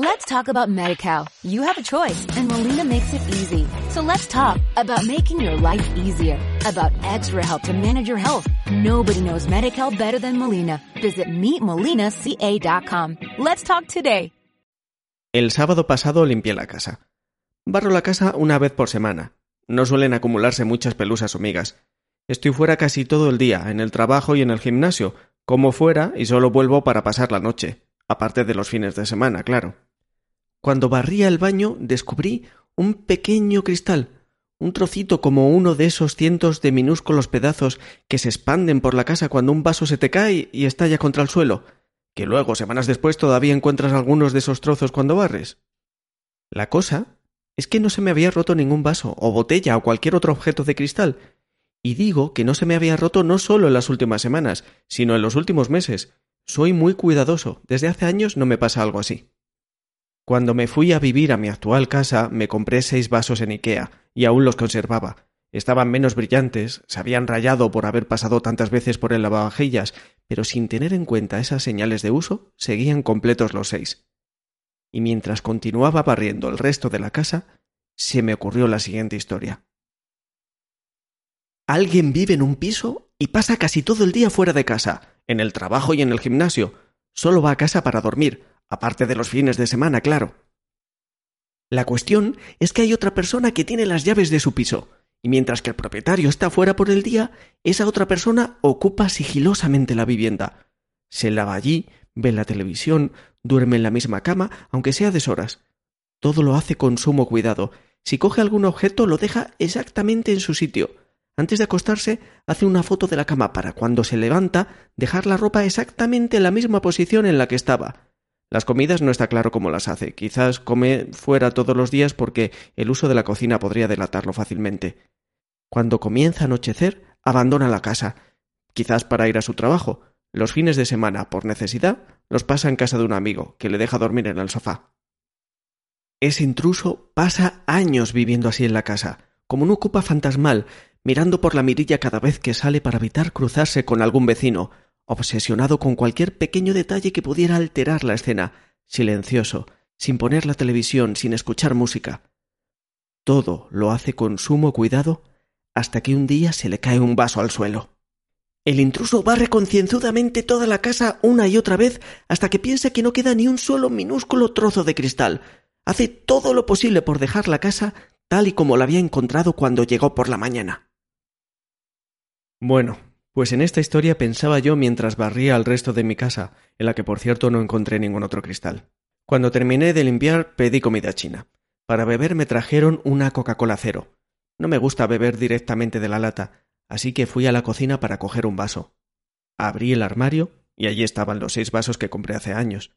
Let's talk about MediCal. You have a choice and Molina makes it easy. So let's talk about making your life easier, about extra help to manage your health. Nobody knows MediCal better than Molina. Visit meetmolinaca.com. Let's talk today. El sábado pasado limpié la casa. Barro la casa una vez por semana. No suelen acumularse muchas pelusas o migas. Estoy fuera casi todo el día, en el trabajo y en el gimnasio, como fuera y solo vuelvo para pasar la noche, aparte de los fines de semana, claro. Cuando barría el baño descubrí un pequeño cristal, un trocito como uno de esos cientos de minúsculos pedazos que se expanden por la casa cuando un vaso se te cae y estalla contra el suelo, que luego, semanas después, todavía encuentras algunos de esos trozos cuando barres. La cosa es que no se me había roto ningún vaso, o botella, o cualquier otro objeto de cristal, y digo que no se me había roto no solo en las últimas semanas, sino en los últimos meses. Soy muy cuidadoso, desde hace años no me pasa algo así. Cuando me fui a vivir a mi actual casa, me compré seis vasos en Ikea, y aún los conservaba. Estaban menos brillantes, se habían rayado por haber pasado tantas veces por el lavavajillas, pero sin tener en cuenta esas señales de uso, seguían completos los seis. Y mientras continuaba barriendo el resto de la casa, se me ocurrió la siguiente historia. Alguien vive en un piso y pasa casi todo el día fuera de casa, en el trabajo y en el gimnasio. Solo va a casa para dormir, aparte de los fines de semana, claro. La cuestión es que hay otra persona que tiene las llaves de su piso, y mientras que el propietario está fuera por el día, esa otra persona ocupa sigilosamente la vivienda. Se lava allí, ve la televisión, duerme en la misma cama, aunque sea deshoras. Todo lo hace con sumo cuidado. Si coge algún objeto, lo deja exactamente en su sitio. Antes de acostarse, hace una foto de la cama para cuando se levanta dejar la ropa exactamente en la misma posición en la que estaba. Las comidas no está claro cómo las hace. Quizás come fuera todos los días porque el uso de la cocina podría delatarlo fácilmente. Cuando comienza a anochecer, abandona la casa, quizás para ir a su trabajo. Los fines de semana, por necesidad, los pasa en casa de un amigo, que le deja dormir en el sofá. Ese intruso pasa años viviendo así en la casa, como un ocupa fantasmal, mirando por la mirilla cada vez que sale para evitar cruzarse con algún vecino, obsesionado con cualquier pequeño detalle que pudiera alterar la escena, silencioso, sin poner la televisión, sin escuchar música. Todo lo hace con sumo cuidado hasta que un día se le cae un vaso al suelo. El intruso barre concienzudamente toda la casa una y otra vez hasta que piensa que no queda ni un solo minúsculo trozo de cristal. Hace todo lo posible por dejar la casa tal y como la había encontrado cuando llegó por la mañana. Bueno, pues en esta historia pensaba yo mientras barría al resto de mi casa, en la que por cierto no encontré ningún otro cristal. Cuando terminé de limpiar pedí comida china. Para beber me trajeron una Coca-Cola cero. No me gusta beber directamente de la lata, así que fui a la cocina para coger un vaso. Abrí el armario y allí estaban los seis vasos que compré hace años.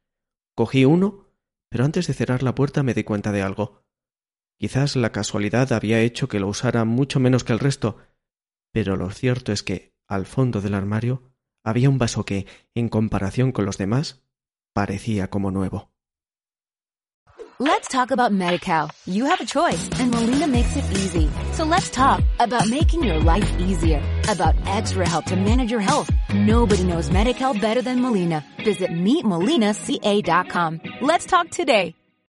Cogí uno, pero antes de cerrar la puerta me di cuenta de algo. Quizás la casualidad había hecho que lo usara mucho menos que el resto, pero lo cierto es que al fondo del armario había un vaso que, en comparación con los demás, parecía como nuevo. Let's talk about MediCal. You have a choice and Molina makes it easy. So let's talk about making your life easier, about extra help to manage your health. Nobody knows MediCal better than Molina. Visit meetmolinaca.com. Let's talk today.